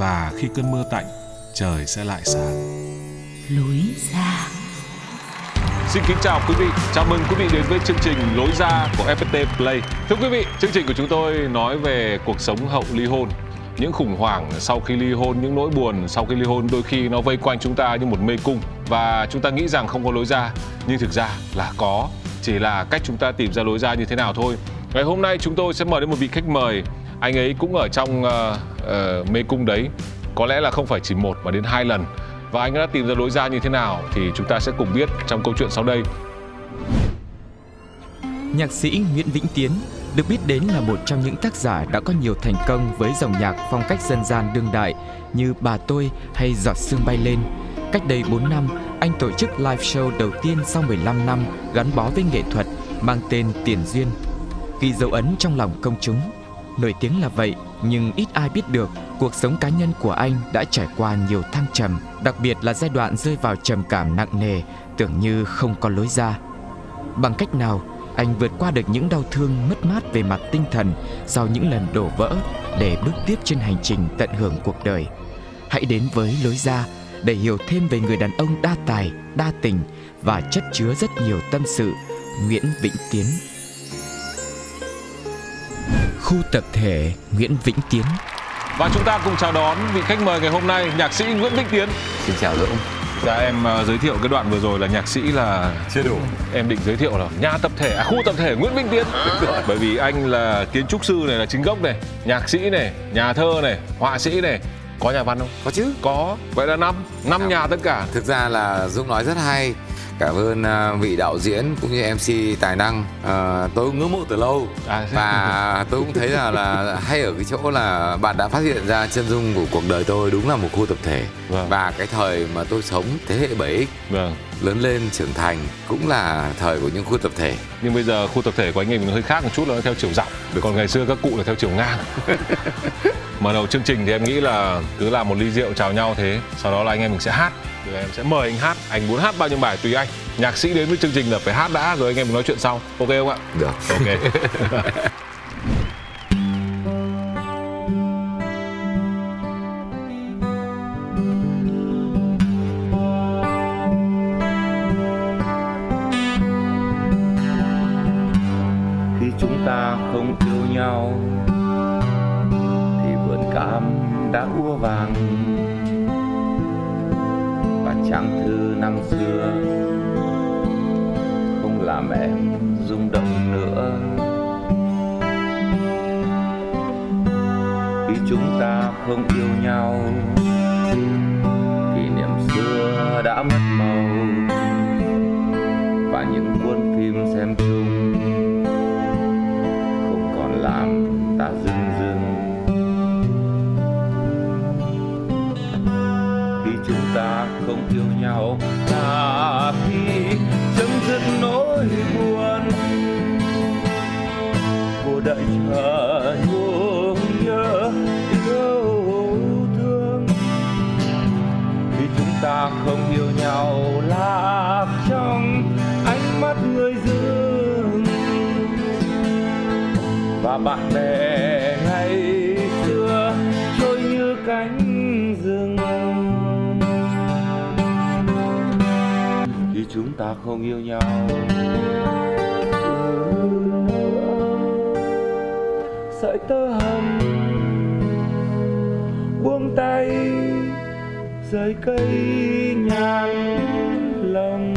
và khi cơn mưa tạnh, trời sẽ lại sáng. lối ra Xin kính chào quý vị, chào mừng quý vị đến với chương trình Lối ra của FPT Play. Thưa quý vị, chương trình của chúng tôi nói về cuộc sống hậu ly hôn. Những khủng hoảng sau khi ly hôn, những nỗi buồn sau khi ly hôn đôi khi nó vây quanh chúng ta như một mê cung và chúng ta nghĩ rằng không có lối ra, nhưng thực ra là có, chỉ là cách chúng ta tìm ra lối ra như thế nào thôi. Ngày hôm nay chúng tôi sẽ mời đến một vị khách mời, anh ấy cũng ở trong uh, uh, mê cung đấy, có lẽ là không phải chỉ một mà đến hai lần và anh đã tìm ra lối ra như thế nào thì chúng ta sẽ cùng biết trong câu chuyện sau đây. Nhạc sĩ Nguyễn Vĩnh Tiến được biết đến là một trong những tác giả đã có nhiều thành công với dòng nhạc phong cách dân gian đương đại như Bà tôi hay Giọt sương bay lên. Cách đây 4 năm, anh tổ chức live show đầu tiên sau 15 năm gắn bó với nghệ thuật mang tên Tiền Duyên. Ghi dấu ấn trong lòng công chúng. Nổi tiếng là vậy, nhưng ít ai biết được cuộc sống cá nhân của anh đã trải qua nhiều thăng trầm, đặc biệt là giai đoạn rơi vào trầm cảm nặng nề, tưởng như không có lối ra. Bằng cách nào anh vượt qua được những đau thương mất mát về mặt tinh thần sau những lần đổ vỡ để bước tiếp trên hành trình tận hưởng cuộc đời. Hãy đến với lối ra để hiểu thêm về người đàn ông đa tài, đa tình và chất chứa rất nhiều tâm sự Nguyễn Vĩnh Tiến. Khu tập thể Nguyễn Vĩnh Tiến Và chúng ta cùng chào đón vị khách mời ngày hôm nay, nhạc sĩ Nguyễn Vĩnh Tiến. Xin chào Dũng. Dạ em uh, giới thiệu cái đoạn vừa rồi là nhạc sĩ là Chưa đủ. em định giới thiệu là nhà tập thể, à, khu tập thể Nguyễn Vĩnh Tiến. Bởi vì anh là kiến trúc sư này là chính gốc này, nhạc sĩ này, nhà thơ này, họa sĩ này, có nhà văn không? Có chứ. Có, vậy là năm, năm nhà tất cả. Thực ra là Dũng nói rất hay. Cảm ơn à, vị đạo diễn cũng như MC tài năng. À, tôi cũng ngưỡng mộ từ lâu À, và tôi cũng thấy là là hay ở cái chỗ là bạn đã phát hiện ra chân dung của cuộc đời tôi đúng là một khu tập thể Vâng. và cái thời mà tôi sống thế hệ 7X Vâng. Lớn lên trưởng thành cũng là thời của những khu tập thể. Nhưng bây giờ khu tập thể của anh em nó hơi khác một chút là nó theo chiều dọc. Còn ngày xưa các cụ là theo chiều ngang. Mở đầu chương trình thì em nghĩ là cứ làm một ly rượu chào nhau thế, sau đó là anh em mình sẽ hát. Rồi em sẽ mời anh hát, anh muốn hát bao nhiêu bài tùy anh. Nhạc sĩ đến với chương trình là phải hát đã rồi anh em mình nói chuyện sau. Ok không ạ? Được. Ok. không yêu nhau. Sợi tơ hồng buông tay rời cây nhàn lòng.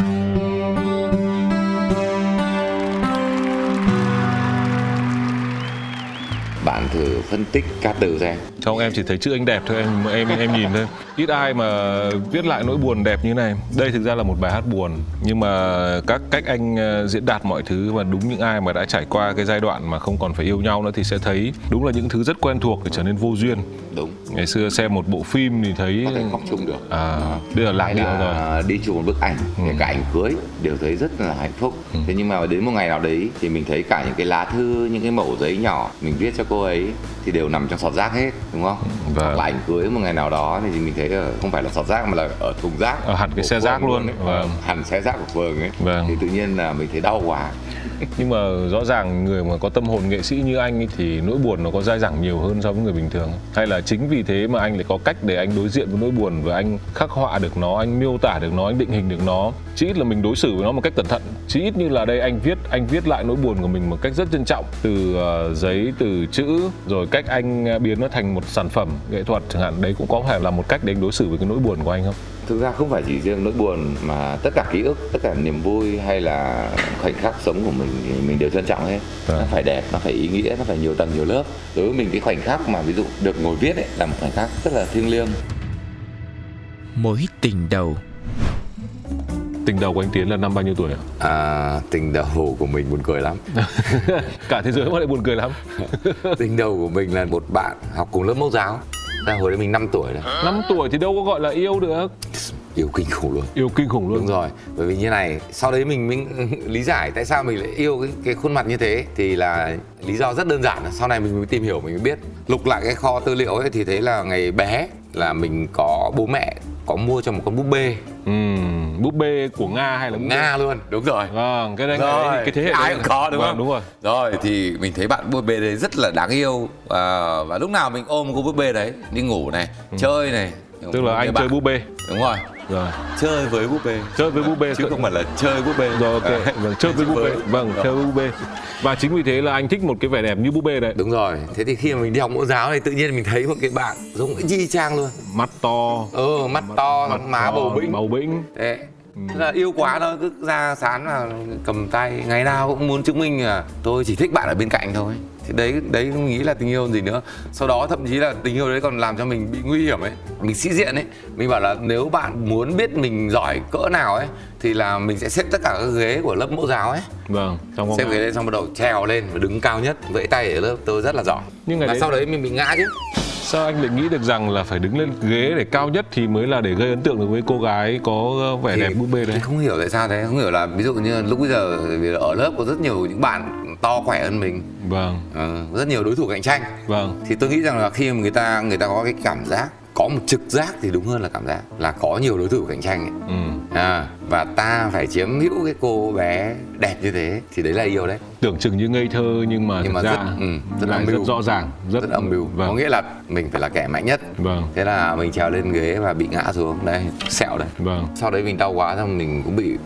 Bạn thử phân tích ca từ xem. Trong em chỉ thấy chữ anh đẹp thôi em em em nhìn thôi. Ít ai mà viết lại nỗi buồn đẹp như này. Đây thực ra là một bài hát buồn nhưng mà các cách anh ờ, diễn đạt mọi thứ và đúng những ai mà đã trải qua cái giai đoạn mà không còn phải yêu nhau nữa thì sẽ thấy đúng là những thứ rất quen thuộc để trở nên vô duyên. đúng Ngày xưa xem một bộ phim thì thấy có thể khóc chung được à bây giờ lạc điệu rồi. đi chụp một bức ảnh Ừ. kể cả ảnh cưới đều thấy rất là hạnh phúc Ừ. thế nhưng mà đến một ngày nào đấy thì mình thấy cả những cái lá thư những cái mẩu giấy nhỏ mình viết cho cô ấy thì đều nằm trong sọt rác hết đúng không Vâng. hoặc là ảnh cưới một ngày nào đó thì mình thấy là không phải là sọt rác mà là ở thùng rác Ở hẳn cái xe rác phường luôn. ấy. Vâng. hẳn xe rác của phường ấy Vâng. thì tự nhiên là mình thấy đau quá nhưng mà rõ ràng người mà có tâm hồn nghệ sĩ như anh ấy thì nỗi buồn nó có dai dẳng nhiều hơn so với người bình thường. Hay là chính vì thế mà anh lại có cách để anh đối diện với nỗi buồn và anh khắc họa được nó, anh miêu tả được nó, anh định hình được nó. Chỉ ít là mình đối xử với nó một cách cẩn thận. Chỉ ít như là đây anh viết anh viết lại nỗi buồn của mình một cách rất trân trọng từ uh, giấy, từ chữ rồi cách anh ờ, biến nó thành một sản phẩm nghệ thuật chẳng hạn. Đấy cũng có phải là một cách để anh đối xử với cái nỗi buồn của anh không? Thực ra không phải chỉ riêng nỗi buồn mà tất cả ký ức tất cả niềm vui hay là khoảnh khắc sống của mình thì mình đều trân trọng hết Vâng. nó phải đẹp nó phải ý nghĩa nó phải nhiều tầng nhiều lớp đối với mình cái khoảnh khắc mà ví dụ được ngồi viết ấy là một khoảnh khắc rất là thiêng liêng Mối tình đầu Tình đầu của anh Tiến là năm bao nhiêu tuổi ạ? à, tình đầu của mình buồn cười lắm Cả thế giới mà lại buồn cười lắm. tình đầu của mình là một bạn học cùng lớp mẫu giáo ra hồi đấy mình 5 tuổi đấy 5 tuổi thì đâu có gọi là yêu được. Yêu kinh khủng luôn Yêu kinh khủng luôn. đúng rồi bởi vì như này sau đấy mình mình lý giải tại sao mình lại yêu cái, cái khuôn mặt như thế thì là lý do rất đơn giản sau này mình mới tìm hiểu mình mới biết lục lại cái kho tư liệu ấy thì thấy là ngày bé là mình có bố mẹ có mua cho một con búp bê Ừ, búp bê của Nga hay là búp bê- nga luôn đúng rồi Vâng, cái đấy rồi cái, cái thế hệ ai đấy- cũng có đúng vâng, không Đúng rồi. rồi thì mình thấy bạn búp bê đấy rất là đáng yêu và, và lúc nào mình ôm cô búp bê đấy đi ngủ này chơi này Ừ. Tức là anh bạn. chơi búp bê. đúng rồi Rồi. chơi với búp bê. Chơi với búp bê. Chứ không phải là chơi búp bê. Rồi ok, vâng, chơi với búp bê. Vâng, chơi với búp bê. Và chính vì thế là anh thích một cái vẻ đẹp như búp bê đấy. đúng rồi. Thế thì khi mà mình đi học mẫu giáo này tự nhiên mình thấy một cái bạn giống y chang luôn. Mắt to, ừ mắt to mắt má to, bầu bĩnh. Bầu bĩnh. thế. Thế là yêu quá thôi cứ ra sán là cầm tay. Ngày nào cũng muốn chứng minh là tôi chỉ thích bạn ở bên cạnh thôi thì đấy đấy không nghĩ là tình yêu gì nữa. Sau đó thậm chí là tình yêu đấy còn làm cho mình bị nguy hiểm ấy. Mình sĩ diện ấy. Mình bảo là nếu bạn muốn biết mình giỏi cỡ nào ấy thì là mình sẽ xếp tất cả các ghế của lớp mẫu giáo ấy. Vâng, trong xếp ghế lên xong bắt đầu trèo lên và đứng cao nhất vẫy tay ở lớp tôi rất là giỏi. Nhưng ngày và đấy- sau đấy mình bị ngã chứ. Sao anh lại nghĩ được rằng là phải đứng lên ghế để cao nhất thì mới là để gây ấn tượng được với cô gái có vẻ Thì đẹp búp bê đấy? không hiểu tại sao thế. Không hiểu là ví dụ như lúc bây giờ vì ở lớp có rất nhiều những bạn to khỏe hơn mình Vâng, ờ, rất nhiều đối thủ cạnh tranh vâng. thì tôi nghĩ rằng là khi mà người ta người ta có cái cảm giác có một trực giác thì đúng hơn là cảm giác là có nhiều đối thủ cạnh tranh ấy. Ừ. À, và ta phải chiếm hữu cái cô bé đẹp như thế thì đấy là yêu đấy Tưởng chừng như ngây thơ nhưng mà nhưng mà ra rất ừ, rất mưu rất rõ ràng, rất, rất âm mưu Vâng. có nghĩa là mình phải là kẻ mạnh nhất Vâng. thế là mình trèo lên ghế và bị ngã xuống đây sẹo đây Vâng. sau đấy mình đau quá xong mình cũng bị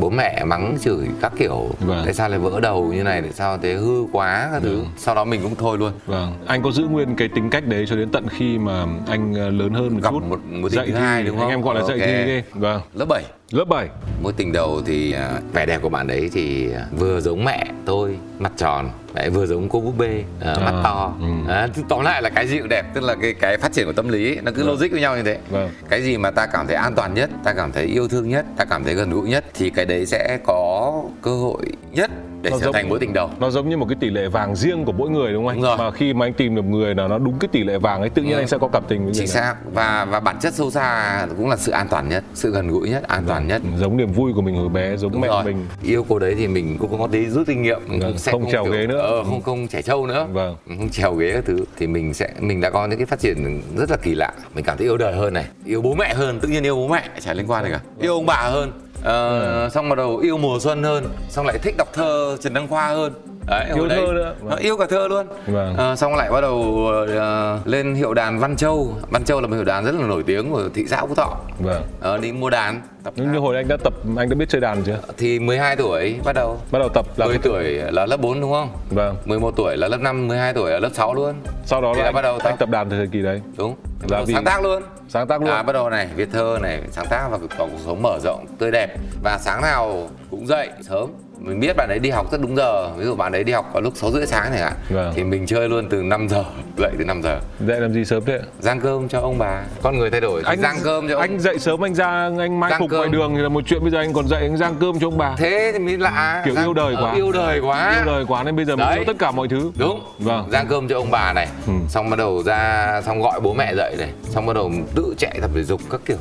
bố mẹ mắng chửi các kiểu Vâng. tại sao lại vỡ đầu như này tại sao thế hư quá các thứ Vâng. sau đó mình cũng thôi luôn Vâng, anh có giữ nguyên cái tính cách đấy cho đến tận khi mà anh ờ, lớn hơn một Gặp chút. một tình dạy thứ hai, đúng không? Anh em gọi là dạy Ok. thi đi. Vâng, lớp 7 lớp 7. Mối tình đầu thì à, vẻ đẹp của bạn đấy thì à, vừa giống mẹ tôi mặt tròn lại vừa giống cô búp bê à, mắt to. ừ. à, tóm lại là cái gì cũng đẹp tức là cái cái phát triển của tâm lý ấy, nó cứ logic với nhau như thế. Vâng. cái gì mà ta cảm thấy an toàn nhất ta cảm thấy yêu thương nhất ta cảm thấy gần gũi nhất thì cái đấy sẽ có cơ hội nhất để Nó trở giống- thành mối tình đầu Nó giống như một cái tỷ lệ vàng riêng của mỗi người đúng không anh? Đúng rồi. Mà khi mà anh tìm được người nào nó đúng cái tỷ lệ vàng ấy tự nhiên Ừ. anh sẽ có cảm tình với chính xác và và bản chất sâu xa cũng là sự an toàn nhất sự gần gũi nhất an toàn nhất Giống niềm vui của mình hồi bé, giống Đúng mẹ rồi. mình. yêu cô đấy thì mình cũng có tí rút kinh nghiệm mình Vâng, sẽ không trèo kiểu- ghế nữa. ờ, không không trẻ trâu nữa Vâng. không trèo ghế các thứ thì mình sẽ mình đã có những cái phát triển rất là kỳ lạ mình cảm thấy yêu đời hơn này yêu bố mẹ hơn tự nhiên yêu bố mẹ chả liên quan gì cả yêu ông bà hơn Ờ, xong bắt đầu yêu mùa xuân hơn xong lại thích đọc thơ trần đăng khoa hơn. Đấy Yêu hồi đấy thơ nữa. nó yêu cả thơ luôn. Vâng. Ờ, xong lại bắt đầu ờ, lên hiệu đàn Văn Châu. Văn Châu là một hiệu đàn rất là nổi tiếng của thị xã Phú Thọ. Vâng. Ờ, đi mua đàn tập nhưng như hồi anh đã tập anh đã biết chơi đàn chưa? Thì 12 tuổi bắt đầu. Bắt đầu tập là 10 tuổi là lớp 4 đúng không? Vâng. 11 tuổi là lớp 5, 12 tuổi là lớp 6 luôn. Sau đó Thì là anh, bắt đầu anh tập. tập đàn từ thời kỳ đấy. Đúng Là Bắt đầu vì- sáng tác luôn. sáng tác luôn. À, bắt đầu này viết thơ này sáng tác và có cuộc sống mở rộng tươi đẹp. Và sáng nào cũng dậy sớm mình biết bạn ấy đi học rất đúng giờ. Ví dụ bạn ấy đi học vào lúc 6 rưỡi sáng chẳng hạn Vâng. thì mình chơi luôn từ 5 giờ dậy từ 5 giờ. Dậy làm gì sớm thế giang cơm cho ông bà. Con người thay đổi anh giang cơm cho ông. anh dậy sớm anh ra anh mai Rang phục cơm. ngoài đường thì là một chuyện bây giờ anh còn dậy anh giang cơm cho ông bà. Thế thì mới lạ. Kiểu Giang- yêu đời quá. Ờ, yêu đời quá. Yêu đời quá nên bây giờ mình yêu tất cả mọi thứ. Đúng. Vâng. giang cơm cho ông bà này. Ừ. xong bắt đầu ra xong gọi bố mẹ dậy này. Xong bắt đầu tự chạy tập thể dục các kiểu.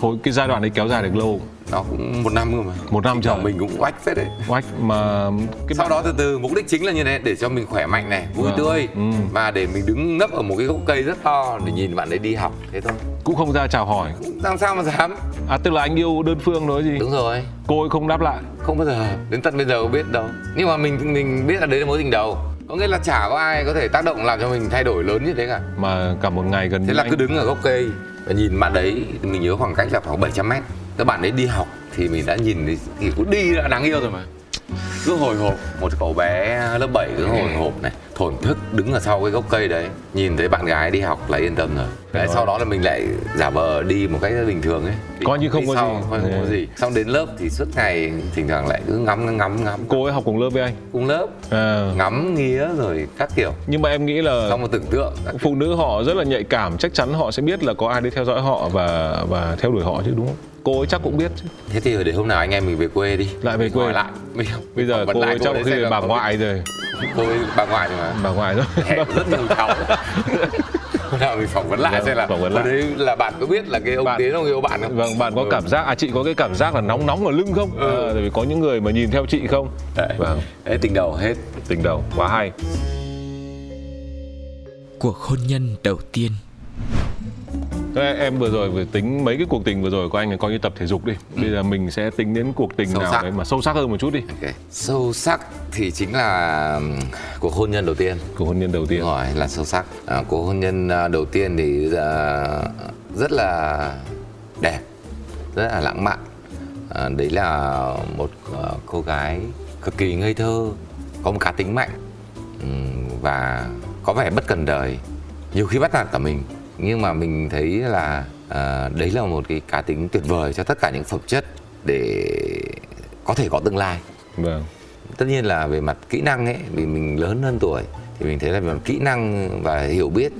Hồi cái giai đoạn đấy kéo dài được lâu nó cũng một năm cơ mà. Một năm trời. thoảng mình cũng oách phết đấy. Oách mà cái sau bạn- đó từ từ mục đích chính là như thế để cho mình khỏe mạnh này vui Vâng. tươi. Ừ. và để mình đứng nấp ở một cái gốc cây rất to để nhìn bạn ấy đi học thế thôi. Cũng không ra chào hỏi. Làm sao mà dám. À tức là anh yêu đơn phương nói gì? Đúng rồi. Cô ấy không đáp lại. Không bao giờ đến tận bây giờ có biết đâu. Nhưng mà mình mình biết là đấy là mối tình đầu. Có nghĩa là chả có ai có thể tác động làm cho mình thay đổi lớn như thế cả. Mà cả một ngày gần thế là anh cứ đứng ở gốc cây và nhìn bạn đấy mình nhớ khoảng cách là khoảng 700 mét các bạn ấy đi học thì mình đã nhìn thấy thì cũng đi đã đáng yêu rồi mà. Cứ hồi hộp một cậu bé lớp 7 cứ hồi hộp này thổn thức đứng ở sau cái gốc cây đấy nhìn thấy bạn gái đi học là yên tâm rồi. Đấy sau đó là mình lại giả vờ đi một cách rất bình thường ấy. Đi- Coi như không có sau, gì. coi không có gì. Xong đến lớp thì suốt ngày thỉnh thoảng lại cứ ngắm ngắm ngắm. Cô ấy học cùng lớp với anh? Cùng lớp. À. ngắm nghía rồi các kiểu. Nhưng mà em nghĩ là xong một tưởng tượng. phụ nữ họ rất là nhạy cảm chắc chắn họ sẽ biết là có ai đi theo dõi họ và và theo đuổi họ chứ đúng không cô ấy chắc cũng biết chứ. Thế thì để hôm nào anh em mình về quê đi. Lại về quê. hỏi lại. Mình bây giờ cô lại ấy chắc đấy khi bà ngoại rồi. Cô ấy bà ngoại rồi mà. Bà ngoại rồi. Rất nhiều cháu. Hôm nào mình phỏng vấn lại Vâng, xem là phỏng vấn lại. đấy là bạn có biết là cái ông Bạn- tiến ông yêu bạn không? Vâng bạn có Ừ. cảm giác à chị có cái cảm giác là nóng nóng ở lưng không? Ừ. à, tại vì có những người mà nhìn theo chị không? Đấy. vâng. Đấy tình đầu hết. Tình đầu quá hay. Cuộc hôn nhân đầu tiên Thế em vừa rồi vừa tính mấy cái cuộc tình vừa rồi của anh là coi như tập thể dục đi. Bây giờ mình sẽ tính đến cuộc tình Sâu nào sắc. đấy mà sâu sắc hơn một chút đi. Ok. sâu sắc thì chính là cuộc hôn nhân đầu tiên. Cuộc hôn nhân đầu tiên. Đúng rồi là sâu sắc. À, cuộc hôn nhân à, đầu tiên thì à, rất là đẹp rất là lãng mạn. À, đấy là một à, cô gái cực kỳ ngây thơ có một cá tính mạnh và có vẻ bất cần đời. Nhiều khi bắt nạt cả mình nhưng mà mình thấy là à, đấy là một cái cá tính tuyệt vời cho tất cả những phẩm chất để có thể có tương lai. Vâng. Tất nhiên là về mặt kỹ năng ấy vì mình lớn hơn tuổi thì mình thấy là về mặt kỹ năng và hiểu biết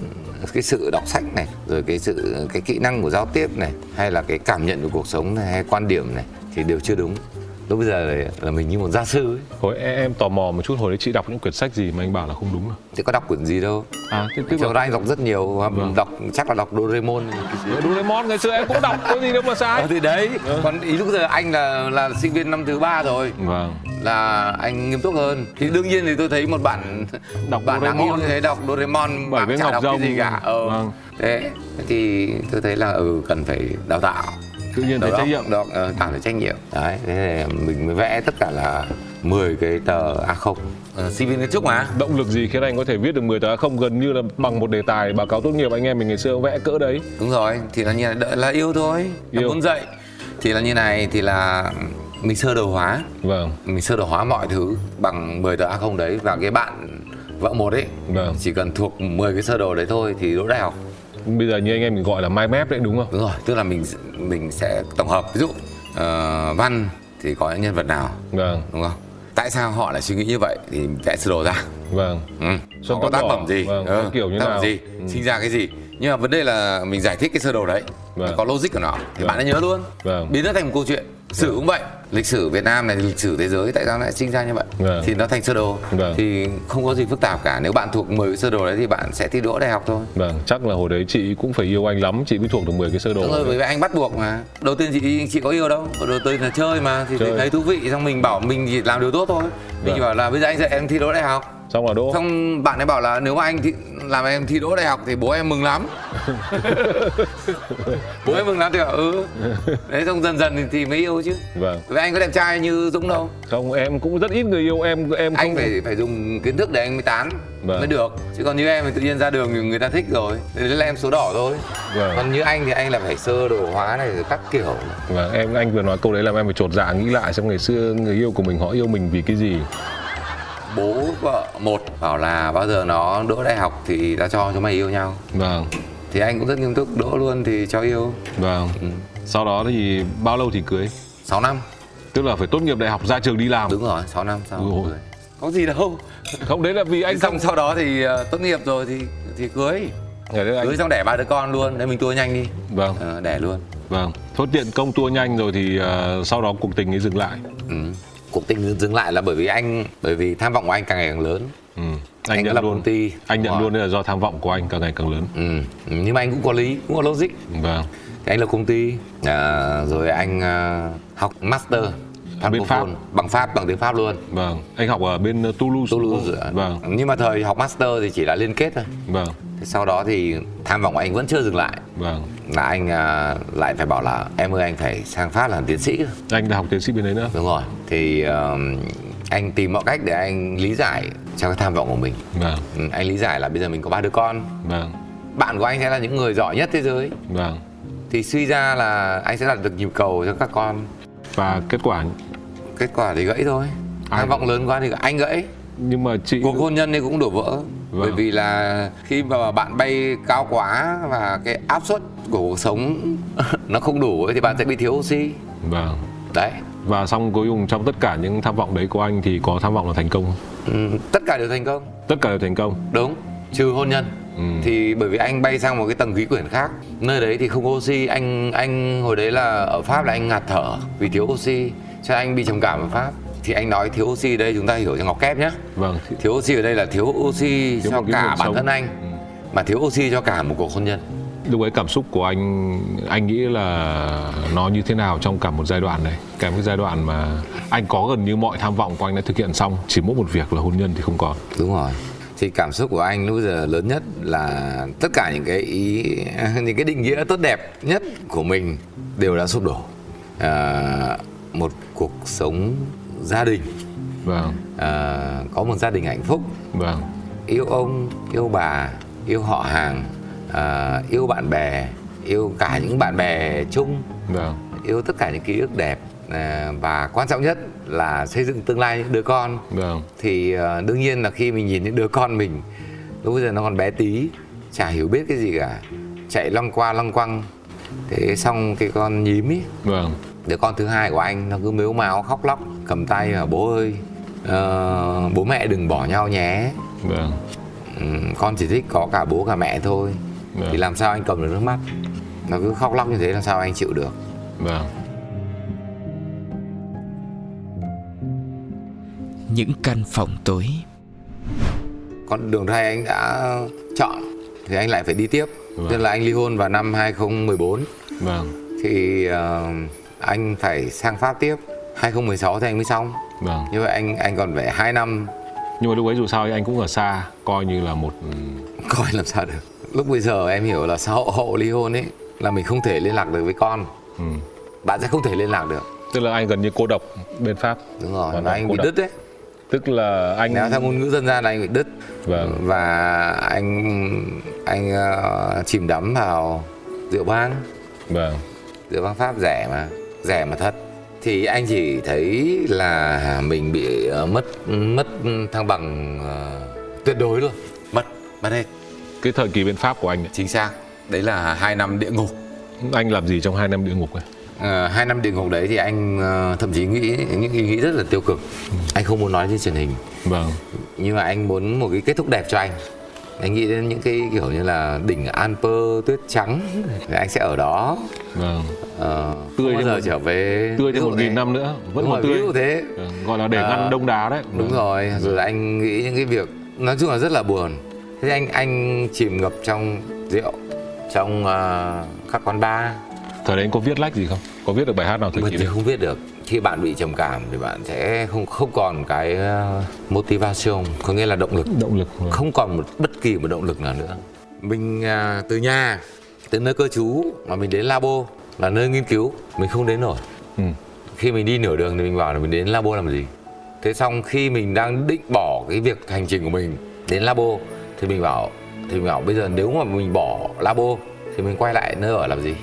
cái sự đọc sách này rồi cái sự cái kỹ năng của giao tiếp này hay là cái cảm nhận của cuộc sống này hay quan điểm này thì đều chưa đúng lúc bây giờ là, là mình như một gia sư ấy. Hồi em, em tò mò một chút hồi đấy chị đọc những quyển sách gì mà anh bảo là không đúng à? Chứ có đọc quyển gì đâu. À thế tức là anh đọc rất nhiều Vâng. đọc chắc là đọc Doraemon. Doraemon ngày xưa em cũng đọc có gì đâu mà sai. Ờ, thì đấy. Còn ý lúc giờ anh là là sinh viên năm thứ ba rồi. Vâng. Là anh nghiêm túc hơn. Thì đương nhiên thì tôi thấy một bạn Đọc bạn đáng yêu như thế đọc Doraemon viên chả đọc cái gì cả. Ờ. Vâng. thế thì tôi thấy là ừ cần phải đào tạo tự nhiên thấy Đầu trách nhiệm. Đó, ờ, cảm thấy trách nhiệm. Đấy thế thì mình mới vẽ tất cả là 10 cái tờ A0 ờ, sinh viên trúc mà. Động lực gì khiến anh có thể viết được 10 tờ không gần như là bằng một đề tài báo cáo tốt nghiệp anh em mình ngày xưa vẽ cỡ đấy? Đúng rồi thì là như là, là yêu thôi. Yêu. muốn dạy. Thì là như này thì là mình sơ đồ hóa. Vâng. Mình sơ đồ hóa mọi thứ bằng 10 tờ A0 đấy. Và cái bạn vợ một ấy Vâng. chỉ cần thuộc 10 cái sơ đồ đấy thôi thì đỗ đại học bây giờ như anh em mình gọi là mind map đấy đúng không? Đúng rồi tức là mình mình sẽ tổng hợp. Ví dụ ờ, văn thì có những nhân vật nào? Vâng. Đúng không? Tại sao họ lại suy nghĩ như vậy thì vẽ sơ đồ ra? Vâng. Ừ. Xuân họ có tác phẩm gì? Vâng, ừ, kiểu như tác nào? phẩm gì? Ừ. sinh ra cái gì nhưng mà vấn đề là mình giải thích cái sơ đồ đấy. Vâng. có logic của nó thì Vâng. bạn đã nhớ luôn. Vâng. biến nó thành một câu chuyện. Sử cũng vậy. Lịch sử Việt Nam này lịch sử thế giới tại sao lại sinh ra như vậy? Vâng. thì nó thành sơ đồ. Vâng. thì không có gì phức tạp cả. Nếu bạn thuộc 10 cái sơ đồ đấy thì bạn sẽ thi đỗ đại học thôi. Vâng chắc là hồi đấy chị cũng phải yêu anh lắm. Chị mới thuộc được 10 cái sơ đồ rồi, bởi vì anh bắt buộc mà. Đầu tiên chị chị có yêu đâu. Đầu tiên là chơi mà. Thì Chơi. thấy thú vị. Xong mình bảo mình chỉ làm điều tốt thôi. Mình Vâng. chỉ bảo là bây giờ anh dạy em thi đỗ đại học. Xong là đỗ. Xong bạn ấy bảo là nếu mà anh thi, làm em thi đỗ đại học Thì bố em mừng lắm. Bố em mừng lắm thì bảo ừ đấy xong dần dần thì, thì mới yêu chứ. Vâng. Với anh có đẹp trai như dũng đâu? Không em cũng rất ít người yêu em em không anh phải phải dùng kiến thức để anh mới tán Vâng. mới được. Chứ còn như em thì tự nhiên ra đường thì người ta thích rồi. Đấy là em số đỏ thôi. Vâng. còn như anh thì anh là phải sơ đồ hóa này rồi các kiểu. Vâng, em anh vừa nói câu đấy làm em phải chột dạ nghĩ lại xem ngày xưa người yêu của mình họ yêu mình vì cái gì. Bố vợ một bảo là bao giờ nó đỗ đại học thì ta cho chúng mày yêu nhau Vâng, thì anh cũng rất nghiêm túc đỗ luôn thì cho yêu vâng. Ừ. Sau đó thì bao lâu thì cưới? 6 năm Tức là phải tốt nghiệp đại học ra trường đi làm. đúng rồi 6 năm sau cưới. có gì đâu Không đấy là vì anh xong sau đó thì ờ, tốt nghiệp rồi thì thì cưới đấy cưới anh xong đẻ ba đứa con luôn nên mình tua nhanh đi vâng, Ờ, đẻ luôn vâng. Thuận tiện công tua nhanh rồi thì ờ, sau đó cuộc tình ấy dừng lại. ừ. Cuộc tình dừng lại là bởi vì anh bởi vì tham vọng của anh càng ngày càng lớn Ừ. Anh Anh, nhận lập luôn. công ty. Anh nhận luôn là do tham vọng của anh càng ngày càng lớn. ừ. Nhưng mà anh cũng có lý cũng có logic Vâng. thì anh lập công ty à, rồi anh à, học master Bên Pháp. Bằng pháp bằng tiếng pháp luôn Vâng. Anh học ở bên ờ, Toulouse. Toulouse. Vâng. nhưng mà thời học master thì chỉ là liên kết thôi Vâng. Thế sau đó thì tham vọng của anh vẫn chưa dừng lại Vâng. là anh à, lại phải bảo là em ơi anh phải sang pháp làm tiến sĩ Anh đã học tiến sĩ bên đấy nữa. đúng rồi thì um, anh tìm mọi cách để anh lý giải cho cái tham vọng của mình Vâng. ừ, anh lý giải là bây giờ mình có ba đứa con Vâng. bạn của anh sẽ là những người giỏi nhất thế giới Vâng. thì suy ra là anh sẽ đạt được nhịp cầu cho các con Và kết quả kết quả thì gãy thôi Ai? tham vọng lớn quá thì anh gãy nhưng mà chị cuộc hôn nhân thì cũng đổ vỡ Vâng. bởi vì là khi mà bạn bay cao quá và cái áp suất của cuộc sống nó không đủ ấy, thì bạn sẽ bị thiếu oxy Vâng. đấy Và xong cuối cùng trong tất cả những tham vọng đấy của anh thì có tham vọng là thành công không? ừ, tất cả đều thành công Tất cả đều thành công. đúng trừ hôn nhân Ừ. thì bởi vì anh bay sang một cái tầng khí quyển khác nơi đấy thì không có oxy anh anh hồi đấy là ở pháp là anh ngạt thở vì thiếu oxy cho anh bị trầm cảm ở pháp thì anh nói thiếu oxy đây chúng ta hiểu cho ngọc kép nhé Vâng. thiếu oxy ở đây là thiếu oxy Thiếu cho cả bản sống. thân anh Ừ. mà thiếu oxy cho cả một cuộc hôn nhân Lúc ấy cảm xúc của anh anh nghĩ là nó như thế nào trong cả một giai đoạn này? Cả một giai đoạn mà anh có gần như mọi tham vọng của anh đã thực hiện xong, chỉ mỗi một việc là hôn nhân thì không còn. đúng rồi thì cảm xúc của anh lúc giờ lớn nhất là tất cả những cái ý những cái định nghĩa tốt đẹp nhất của mình đều đã sụp đổ à, một cuộc sống gia đình Vâng. à, có một gia đình hạnh phúc Vâng. yêu ông yêu bà yêu họ hàng à, yêu bạn bè yêu cả những bạn bè chung Vâng. yêu tất cả những ký ức đẹp à, và quan trọng nhất là xây dựng tương lai những đứa con Vâng. thì à, đương nhiên là khi mình nhìn những đứa con mình lúc bây giờ nó còn bé tí chả hiểu biết cái gì cả chạy lăng qua lăng quăng thế xong cái con nhím ý Vâng. Đứa con thứ hai của anh nó cứ mếu máo khóc lóc cầm tay và bố ơi ờ, bố mẹ đừng bỏ nhau nhé Vâng. Ừ, con chỉ thích có cả bố cả mẹ thôi Vâng. thì làm sao anh cầm được nước mắt nó cứ khóc lóc như thế làm sao anh chịu được Vâng. Những căn phòng tối con đường thai anh đã chọn thì anh lại phải đi tiếp Vâng. tức là anh ly hôn vào năm 2014 Vâng. thì ờ, anh phải sang Pháp tiếp 2016 thì anh mới xong Vâng. như vậy anh anh còn phải 2 năm Nhưng mà lúc ấy dù sao anh cũng ở xa, coi như là một coi làm sao được lúc bây giờ em hiểu là sau hậu hậu ly hôn ấy là mình không thể liên lạc được với con ừ. bạn sẽ không thể liên lạc được tức là anh gần như cô độc bên Pháp. đúng rồi và anh bị độc. đứt đấy Tức là anh nếu theo ngôn ngữ dân gian là anh bị đứt Vâng. và anh anh ờ, chìm đắm vào rượu vang Vâng. rượu vang pháp rẻ mà rẻ mà thật. Thì anh chỉ thấy là mình bị ờ, mất mất thăng bằng ờ, tuyệt đối luôn. Mất mất hết. Cái thời kỳ bên Pháp của anh ấy, chính xác. Đấy là hai năm địa ngục. Anh làm gì trong hai năm địa ngục này? Ờ, hai năm địa ngục đấy thì anh ờ, thậm chí nghĩ những ý nghĩ rất là tiêu cực. Anh không muốn nói trên truyền hình. Vâng. nhưng mà anh muốn một cái kết thúc đẹp cho anh anh nghĩ đến những cái kiểu như là đỉnh Alper tuyết trắng thì anh sẽ ở đó Vâng. ờ, Tươi bao như giờ một- trở về Tươi dụ một nghìn năm nữa vẫn Đúng còn ví tươi. dụ thế Vâng, Gọi là để Ờ, ngăn đông đá đấy. đúng Vâng. rồi rồi là anh nghĩ những cái việc nói chung là rất là buồn thế anh anh chìm ngập trong rượu trong ờ, các quán bar Thời đấy anh có viết lách gì không? Có viết được bài hát nào thời kỳ không biết được khi bạn bị trầm cảm thì bạn sẽ không không còn cái ờ, motivation có nghĩa là động lực Động lực. Vâng. không còn một bất kỳ một động lực nào nữa mình à, từ nhà từ nơi cơ trú mà mình đến labo là nơi nghiên cứu mình không đến nổi Ừ. khi mình đi nửa đường thì mình bảo là mình đến labo làm gì thế xong khi mình đang định bỏ cái việc hành trình của mình đến labo thì mình bảo thì mình bảo bây giờ nếu mà mình bỏ labo thì mình quay lại nơi ở làm gì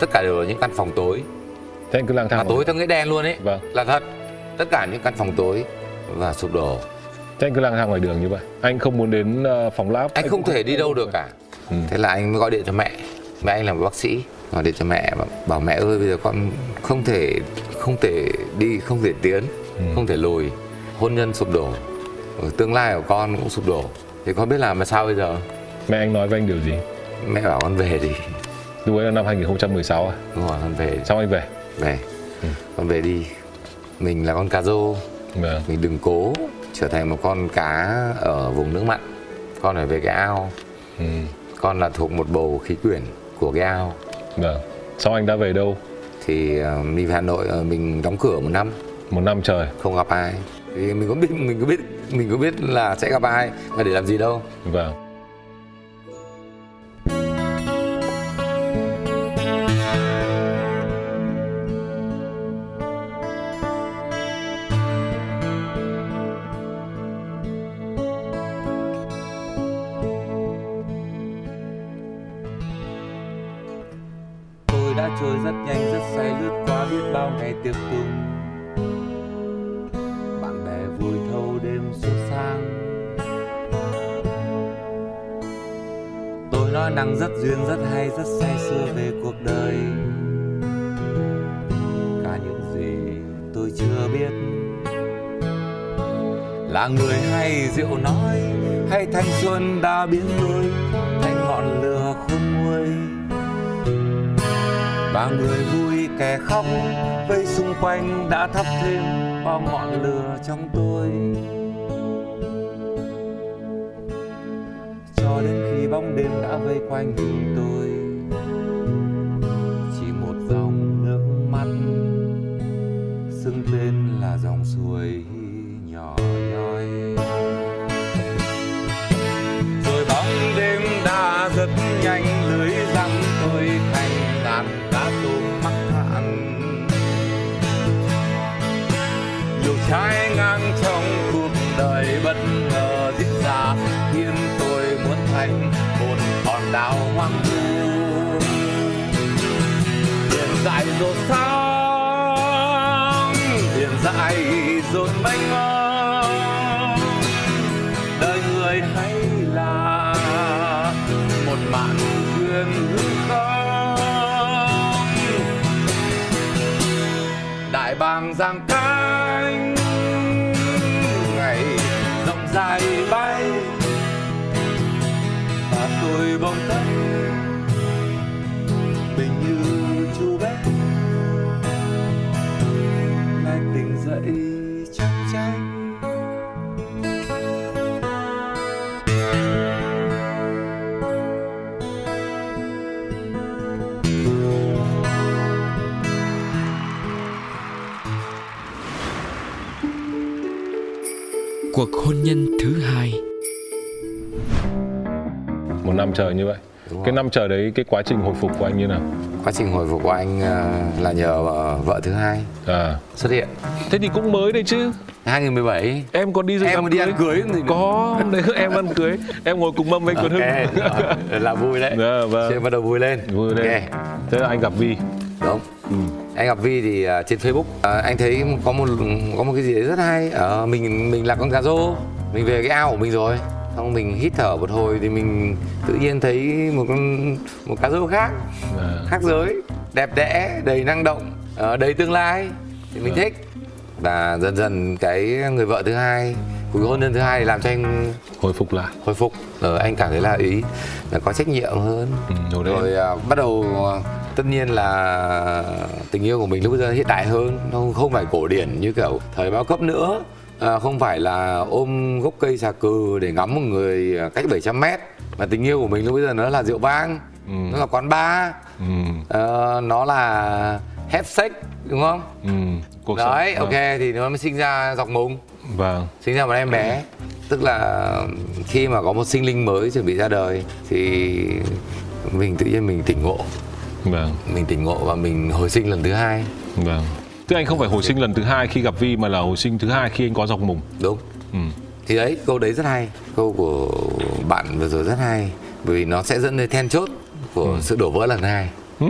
tất cả đều là những căn phòng tối Thế anh cứ lang thang vào- tối theo nghĩa đen luôn ấy. Vâng. là thật. Tất cả những căn phòng tối và sụp đổ. Thế anh cứ lang thang ngoài đường như vậy. Anh không muốn đến ờ, phòng lab. Anh không thể đi đâu được cả. Ừ. thế là anh mới gọi điện cho mẹ. Mẹ anh là một bác sĩ. Gọi điện cho mẹ bảo, bảo mẹ ơi bây giờ con không thể không thể đi không thể tiến Ừ. không thể lùi. Hôn nhân sụp đổ. Ở tương lai của con cũng sụp đổ. Thì con biết làm mà sao bây giờ? Mẹ anh nói với anh điều gì? Mẹ bảo con về đi. Lúc ấy là năm 2016 à? Đúng rồi con về Xong anh về về Ừ. con về đi. Mình là con cá rô. Vâng. Mình đừng cố trở thành một con cá ở vùng nước mặn. Con phải về cái ao. Ừ. con là thuộc một bầu khí quyển của cái ao. Vâng. Xong anh đã về đâu? Thì ờ, mình về Hà Nội ờ, mình đóng cửa một năm. Một năm trời. Không gặp ai. Thì mình có biết mình có biết mình có biết là sẽ gặp ai mà để làm gì đâu. Vâng lướt say lướt qua biết bao ngày tiệc tùng bạn bè vui thâu đêm suốt sang. Tôi nói năng rất duyên, rất hay, rất say sưa về cuộc đời. Cả những gì tôi chưa biết. Là người hay rượu nói, hay thanh xuân đã biến tôi thành ngọn lửa khôn nguôi và người vui kẻ khóc, vây xung quanh đã thắp thêm bao ngọn lửa trong tôi. Cho đến khi bóng đêm đã vây quanh tôi xa khiến tôi muốn thành một hòn đảo hoang vu. Biển dài dột sóng, biển dài dột mênh mông. Đời người hay là một màn thuyền hư không? Đại bàng giang Cuộc hôn nhân thứ hai. Một năm trời như vậy. Đúng Cái rồi. năm trời đấy Cái quá trình hồi phục của anh như nào? Quá trình hồi phục của anh ờ, là nhờ vợ, vợ thứ hai À. xuất hiện. Thế thì cũng mới đấy chứ. 2017 Em còn đi dự em đi ăn cưới? không gì nữa. Có đấy em ăn cưới. Em ngồi cùng mâm với anh Tuấn Hưng. là vui đấy. Dạ, vâng. Bắt đầu vui lên. Vui lên. Ok, Thế là anh gặp Vi đúng anh gặp Vi thì à, trên Facebook. À, anh thấy có một có một cái gì đấy rất hay. Ờ, mình mình là con cá rô. Mình về cái ao của mình rồi. Xong mình hít thở một hồi thì mình tự nhiên thấy một con một cá rô khác. À, khác giới đẹp đẽ đầy năng động ờ, đầy tương lai. Thì mình Vâng. thích. Và dần dần cái người vợ thứ hai cuộc hôn nhân thứ hai làm cho anh Hồi phục lại. hồi phục. Ờ, anh cảm thấy là ý là có trách nhiệm hơn. Ừ, rồi à, bắt đầu tất nhiên là tình yêu của mình lúc bây giờ hiện đại hơn nó không phải cổ điển như kiểu thời bao cấp nữa. À, không phải là ôm gốc cây xà cừ để ngắm một người à, cách 700 mét. Mà tình yêu của mình lúc bây giờ nó là rượu vang Ừ. nó là quán bar. Ừ, ờ, nó là have sex đúng không? Ừ, cuộc đấy sống ok thì nó mới sinh ra dọc mùng. Vâng. Sinh ra một em bé. Tức là khi mà có một sinh linh mới chuẩn bị ra đời thì mình tự nhiên mình tỉnh ngộ vâng. Mình tỉnh ngộ và mình hồi sinh lần thứ hai. Vâng. Tức anh không phải hồi sinh lần thứ hai khi gặp vi mà là hồi sinh thứ hai khi anh có dọc mùng. Đúng. Ừ. thì đấy câu đấy rất hay. Câu của bạn vừa rồi rất hay. Bởi vì nó sẽ dẫn đến then chốt của Ừ. sự đổ vỡ lần hai. Ừ?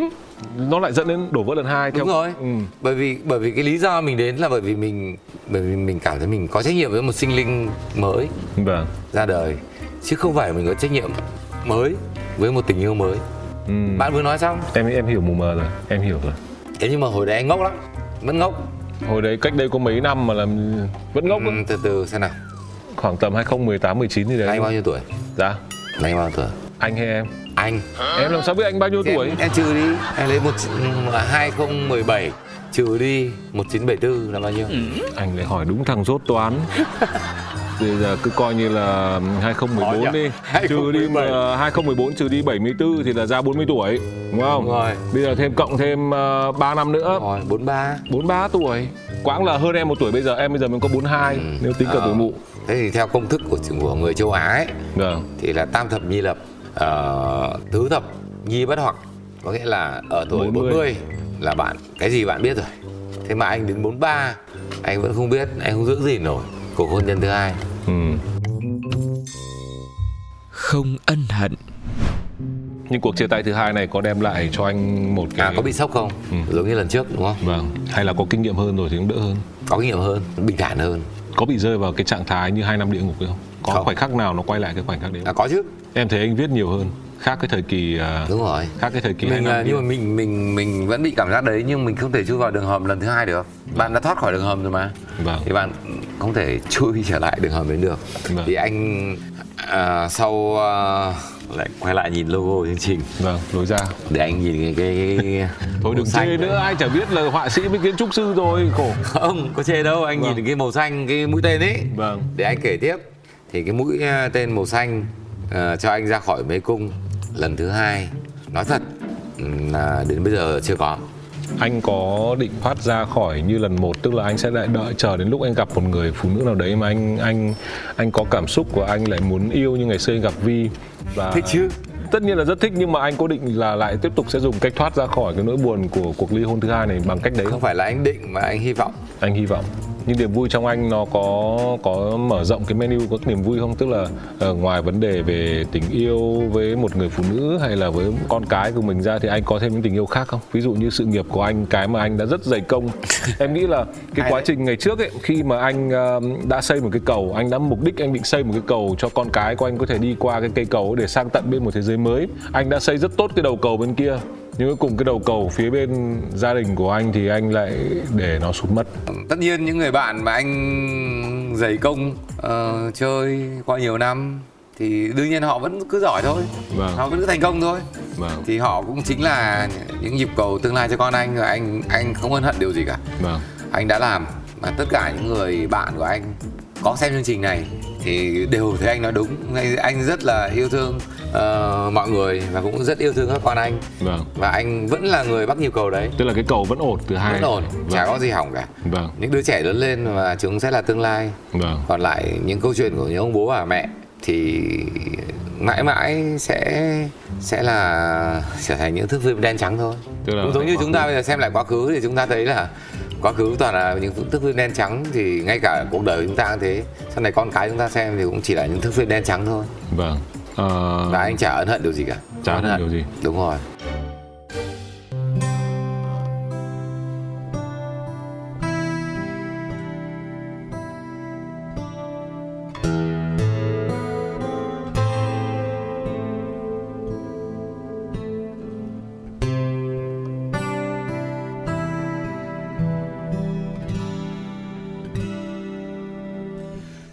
nó lại dẫn đến đổ vỡ lần hai đúng theo rồi. Ừ. bởi vì bởi vì cái lý do mình đến là bởi vì mình bởi vì mình cảm thấy mình có trách nhiệm với một sinh linh mới vâng. ra đời. Chứ không phải mình có trách nhiệm mới với một tình yêu mới ừ. bạn vừa nói xong em em hiểu mù mờ rồi em hiểu rồi. Thế nhưng mà hồi đấy anh ngốc lắm vẫn ngốc. Hồi đấy cách đây có mấy năm mà làm vẫn ngốc ừ, từ từ xem nào. Khoảng tầm 2018 19 gì đấy. Anh bao nhiêu tuổi? Dạ. Anh bao nhiêu tuổi? Anh hay em? Anh. Em làm sao biết anh bao nhiêu tuổi em, em trừ đi em lấy một ừ, 2017 trừ đi 1974 là bao nhiêu? Anh lại hỏi đúng thằng rốt toán Bây giờ cứ coi như là 2014 Khó nhỉ? đi Trừ đi mà 2014 trừ đi 74 thì là ra 40 tuổi Đúng không? Đúng rồi. Bây giờ thêm cộng thêm uh, 3 năm nữa rồi 43 43 tuổi Quãng là hơn em một tuổi bây giờ Em bây giờ mình có 42 Ừ. Nếu tính cả Ờ. tuổi mụ thế thì theo công thức của của người châu Á ấy Vâng thì là tam thập nhi lập ờ, tứ thập nhi bất hoặc có nghĩa là ở tuổi 40. 40 là bạn cái gì bạn biết rồi thế mà anh đến 43 anh vẫn không biết anh không giữ gì nổi cuộc hôn nhân thứ hai. Ừ. Không ân hận. Nhưng cuộc chia tay thứ hai này có đem lại cho anh một cái à có bị sốc không? Ừ. giống như lần trước đúng không? Vâng. Hay là có kinh nghiệm hơn rồi thì cũng đỡ hơn? Có kinh nghiệm hơn bình thản hơn. Có bị rơi vào cái trạng thái như hai năm địa ngục không? Có Không. khoảnh khắc nào nó quay lại cái khoảnh khắc đấy à có chứ. Em thấy anh viết nhiều hơn Khác cái thời kỳ à, đúng rồi khác cái thời kỳ mình à, nhưng mà mình mình mình vẫn bị cảm giác đấy nhưng mình không thể chui vào đường hầm lần thứ hai được bạn đã thoát khỏi đường hầm rồi mà Vâng. thì bạn không thể chui trở lại đường hầm đến được Vâng. thì anh à, sau à, lại quay lại nhìn logo chương trình Vâng, lối ra. để anh nhìn cái cái, cái Thôi đừng chê đấy. nữa, ai chả biết là họa sĩ với kiến trúc sư rồi, khổ. không có chê đâu anh Vâng. nhìn cái màu xanh cái mũi tên ấy Vâng. để anh kể tiếp thì cái mũi tên màu xanh à, cho anh ra khỏi mê cung lần thứ hai nói thật là đến bây giờ chưa có Anh có định thoát ra khỏi như lần một tức là anh sẽ lại đợi chờ đến lúc anh gặp một người phụ nữ nào đấy mà anh anh anh có cảm xúc của anh lại muốn yêu như ngày xưa anh gặp Vi và thích chứ tất nhiên là rất thích nhưng mà anh có định là lại tiếp tục sẽ dùng cách thoát ra khỏi cái nỗi buồn của cuộc ly hôn thứ hai này bằng cách đấy không không? phải là anh định mà anh hy vọng Anh hy vọng. Nhưng niềm vui trong anh nó có có mở rộng cái menu có niềm vui không? Tức là ờ, ngoài vấn đề về tình yêu với một người phụ nữ hay là với con cái của mình ra thì anh có thêm những tình yêu khác không? Ví dụ như sự nghiệp của anh cái mà anh đã rất dày công. em nghĩ là cái quá trình ngày trước ấy khi mà anh ờ, đã xây một cái cầu, anh đã mục đích anh định xây một cái cầu cho con cái của anh có thể đi qua cái cây cầu để sang tận bên một thế giới mới. Anh đã xây rất tốt cái đầu cầu bên kia. Nhưng cuối cùng cái đầu cầu phía bên gia đình của anh thì anh lại để nó sụt mất. tất nhiên những người bạn mà anh dày công ờ, chơi qua nhiều năm thì đương nhiên họ vẫn cứ giỏi thôi Vâng. họ vẫn cứ thành công thôi Vâng. thì họ cũng chính là những nhịp cầu tương lai cho con anh và anh anh không ân hận điều gì cả Vâng. anh đã làm mà tất cả những người bạn của anh có xem chương trình này thì đều thấy anh nói đúng anh rất là yêu thương ờ, mọi người và cũng rất yêu thương các con anh Vâng. và anh vẫn là người bắt nhịp cầu đấy Tức là cái cầu vẫn ổn từ hai. vẫn ổn chả Vâng. có gì hỏng cả Vâng. những đứa trẻ lớn lên và chúng sẽ là tương lai Vâng. còn lại những câu chuyện của những ông bố bà mẹ thì mãi mãi sẽ sẽ là trở thành những thước phim đen trắng thôi Tức là cũng giống như chúng ta bây giờ xem lại quá khứ thì chúng ta thấy là quá khứ toàn là những thước phim đen trắng thì ngay cả cuộc đời chúng ta cũng thế sau này con cái chúng ta xem thì cũng chỉ là những thước phim đen trắng thôi Vâng. Ờ, và anh chả ân hận điều gì cả Chả ân hận điều gì. đúng rồi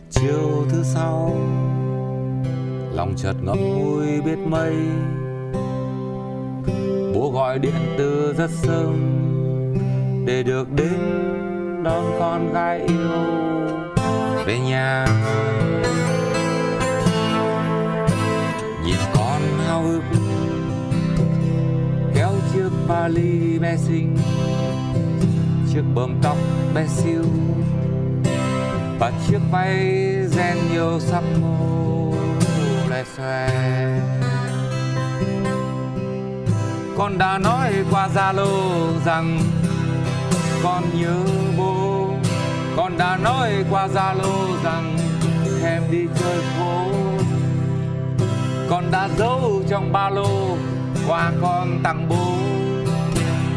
chiều thứ sau lòng chợt ngậm ngùi biết mây. Bố gọi điện từ rất sớm để được đến đón con gái yêu về nhà. Nhìn con hao hức, kéo chiếc vali bé xinh, chiếc bơm tóc bé siêu và chiếc váy ren nhiều sắc màu lè xòe con đã nói qua Zalo rằng con nhớ bố. Con đã nói qua Zalo rằng em đi chơi phố. Con đã giấu trong ba lô qua con tặng bố.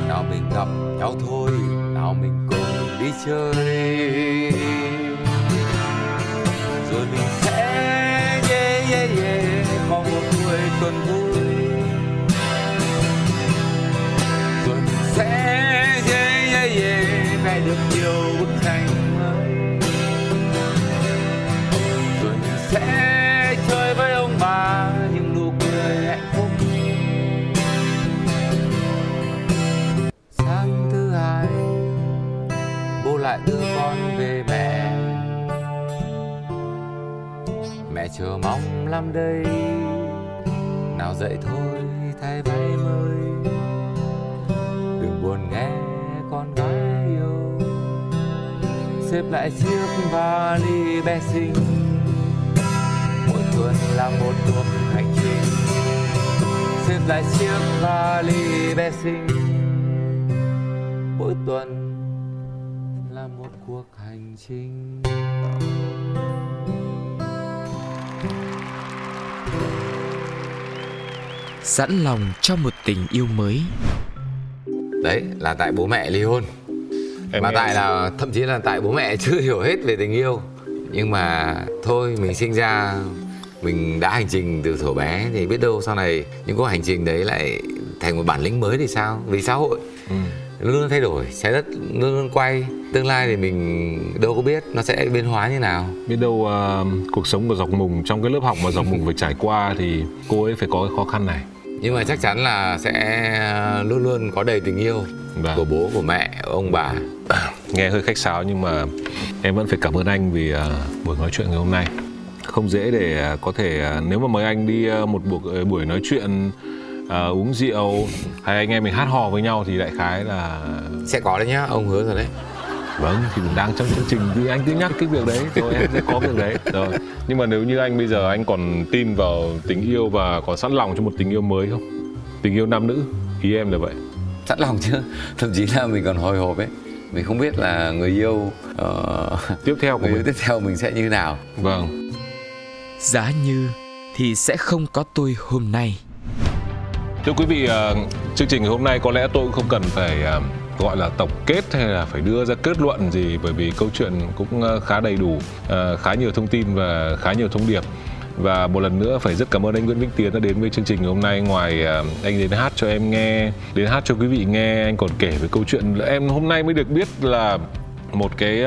Nào mình gặp nhau thôi, nào mình cùng đi chơi. Buồn vui. Rồi mình sẽ, yeah yeah yeah vẽ được nhiều bức tranh mới. Rồi mình sẽ chơi với ông bà những nụ cười hạnh phúc. Sáng thứ hai, bố lại đưa con về mẹ. Mẹ chờ mong lắm đây dậy thôi, thay váy mới. Đừng buồn nghe con gái yêu. Xếp lại chiếc vali bé xinh. Mỗi tuần là một cuộc hành trình. Xếp lại chiếc vali bé xinh. Mỗi tuần là một cuộc hành trình. Sẵn lòng cho một tình yêu mới. Đấy là tại bố mẹ ly hôn. Em mà tại là thậm chí là tại bố mẹ chưa hiểu hết về tình yêu. Nhưng mà thôi mình sinh ra mình đã hành trình từ thuở bé thì biết đâu sau này những cuộc hành trình đấy lại thành một bản lĩnh mới thì sao? Vì xã hội. Ừ. luôn luôn thay đổi trái đất luôn luôn quay. Tương lai thì mình đâu có biết nó sẽ biến hóa như nào. Biết đâu ờ, cuộc sống của dọc mùng trong cái lớp học mà dọc mùng phải trải qua thì cô ấy phải có cái khó khăn này. Nhưng mà chắc chắn là sẽ luôn luôn có đầy tình yêu Vâng. của bố của mẹ ông bà. Nghe hơi khách sáo nhưng mà em vẫn phải cảm ơn anh vì ờ, buổi nói chuyện ngày hôm nay. Không dễ để ờ, có thể nếu mà mời anh đi một buổi buổi nói chuyện ờ, uống rượu hay anh em mình hát hò với nhau thì đại khái là sẽ có đấy nhá ông hứa rồi đấy. Vâng thì mình đang trong chương trình thì anh cứ nhắc cái việc đấy. Rồi em sẽ có việc đấy. Rồi nhưng mà nếu như anh bây giờ anh còn tin vào tình yêu và còn sẵn lòng cho một tình yêu mới không? Tình yêu nam nữ ý em là vậy. Sẵn lòng chứ thậm chí là mình còn hồi hộp ấy. Mình không biết là người yêu ờ, tiếp theo của người mình. tiếp theo mình sẽ như nào. Vâng. Giá như thì sẽ không có tôi hôm nay Thưa quý vị, ờ, chương trình ngày hôm nay có lẽ tôi cũng không cần phải ờ, gọi là tổng kết hay là phải đưa ra kết luận gì bởi vì câu chuyện cũng ờ, khá đầy đủ, khá nhiều thông tin và khá nhiều thông điệp. Và một lần nữa phải rất cảm ơn anh Nguyễn Vĩnh Tiến đã đến với chương trình ngày hôm nay ngoài anh đến hát cho em nghe, đến hát cho quý vị nghe, anh còn kể về câu chuyện em hôm nay mới được biết là một cái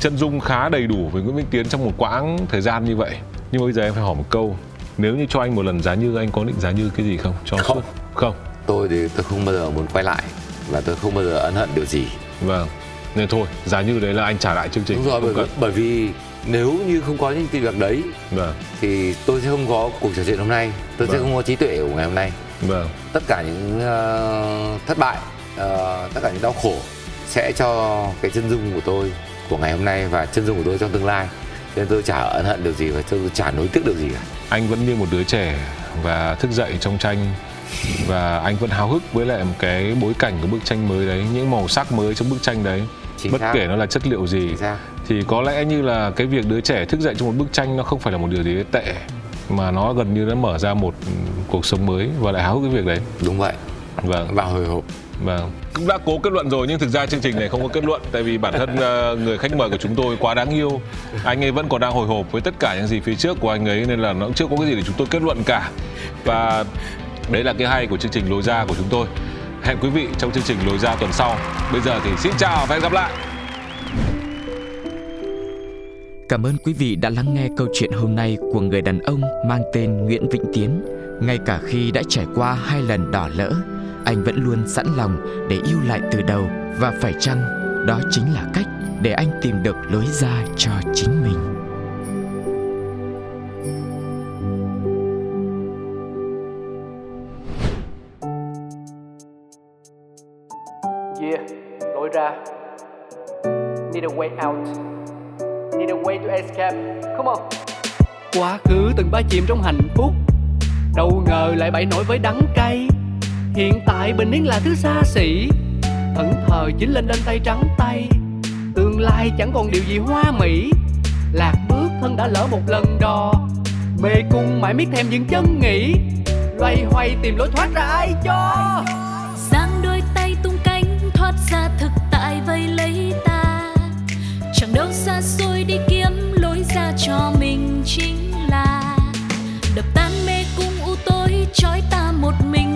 chân dung khá đầy đủ với Nguyễn Vĩnh Tiến trong một quãng thời gian như vậy. Nhưng bây giờ em phải hỏi một câu, nếu như cho anh một lần giá như anh có định giá như cái gì không? Cho Không. suốt. Không. Tôi thì tôi không bao giờ muốn quay lại và tôi không bao giờ ân hận điều gì. Vâng. Nên thôi giá như đấy là anh trả lại chương trình. Đúng rồi bởi, vì- bởi vì nếu như không có những việc đấy cần vâng. thì tôi sẽ không có cuộc trò chuyện hôm nay. Tôi sẽ Vâng. không có trí tuệ của ngày hôm nay. Vâng. Tất cả những ờ, thất bại ờ, tất cả những đau khổ sẽ cho cái chân dung của tôi của ngày hôm nay và chân dung của tôi trong tương lai. Nên tôi chả ân hận điều gì và tôi chả nối tiếc điều gì cả anh vẫn như một đứa trẻ và thức dậy trong tranh. Và anh vẫn háo hức với lại một cái bối cảnh của bức tranh mới đấy những màu sắc mới trong bức tranh đấy. Chính bất xác. kể nó là chất liệu gì thì có lẽ như là cái việc đứa trẻ thức dậy trong một bức tranh nó không phải là một điều gì tệ mà nó gần như nó mở ra một cuộc sống mới và lại háo hức cái việc đấy. Đúng vậy vâng và hồi hộp Vâng. Cũng đã cố kết luận rồi nhưng thực ra chương trình này không có kết luận tại vì bản thân ờ, người khách mời của chúng tôi quá đáng yêu. Anh ấy vẫn còn đang hồi hộp với tất cả những gì phía trước của anh ấy nên là nó cũng chưa có cái gì để chúng tôi kết luận cả. Và đấy là cái hay của chương trình lối ra của chúng tôi. Hẹn quý vị trong chương trình lối ra tuần sau. Bây giờ thì xin chào và hẹn gặp lại. Cảm ơn quý vị đã lắng nghe câu chuyện hôm nay của người đàn ông mang tên Nguyễn Vĩnh Tiến. Ngay cả khi đã trải qua hai lần đỏ lỡ, anh vẫn luôn sẵn lòng để yêu lại từ đầu. Và phải chăng đó chính là cách để anh tìm được lối ra cho chính mình. Yeah, lối ra. Need a way out. Need a way to escape. Come on. Quá khứ từng ba chìm trong hạnh phúc. Đâu ngờ lại bậy nổi với đắng cay Hiện tại bình yên là thứ xa xỉ. Thẫn thờ chính lên đến tay trắng tay. Tương lai chẳng còn điều gì hoa mỹ. Lạc bước thân đã lỡ một lần đò. Mê cung mãi miết thèm những chân nghĩ Loay hoay tìm lối thoát ra ai cho? Giang đôi tay tung cánh thoát ra thực tại vây lấy ta. Chẳng đâu xa xôi đi kiếm lối ra cho mình chính là. Đập tan mê cung u tối, trói ta một mình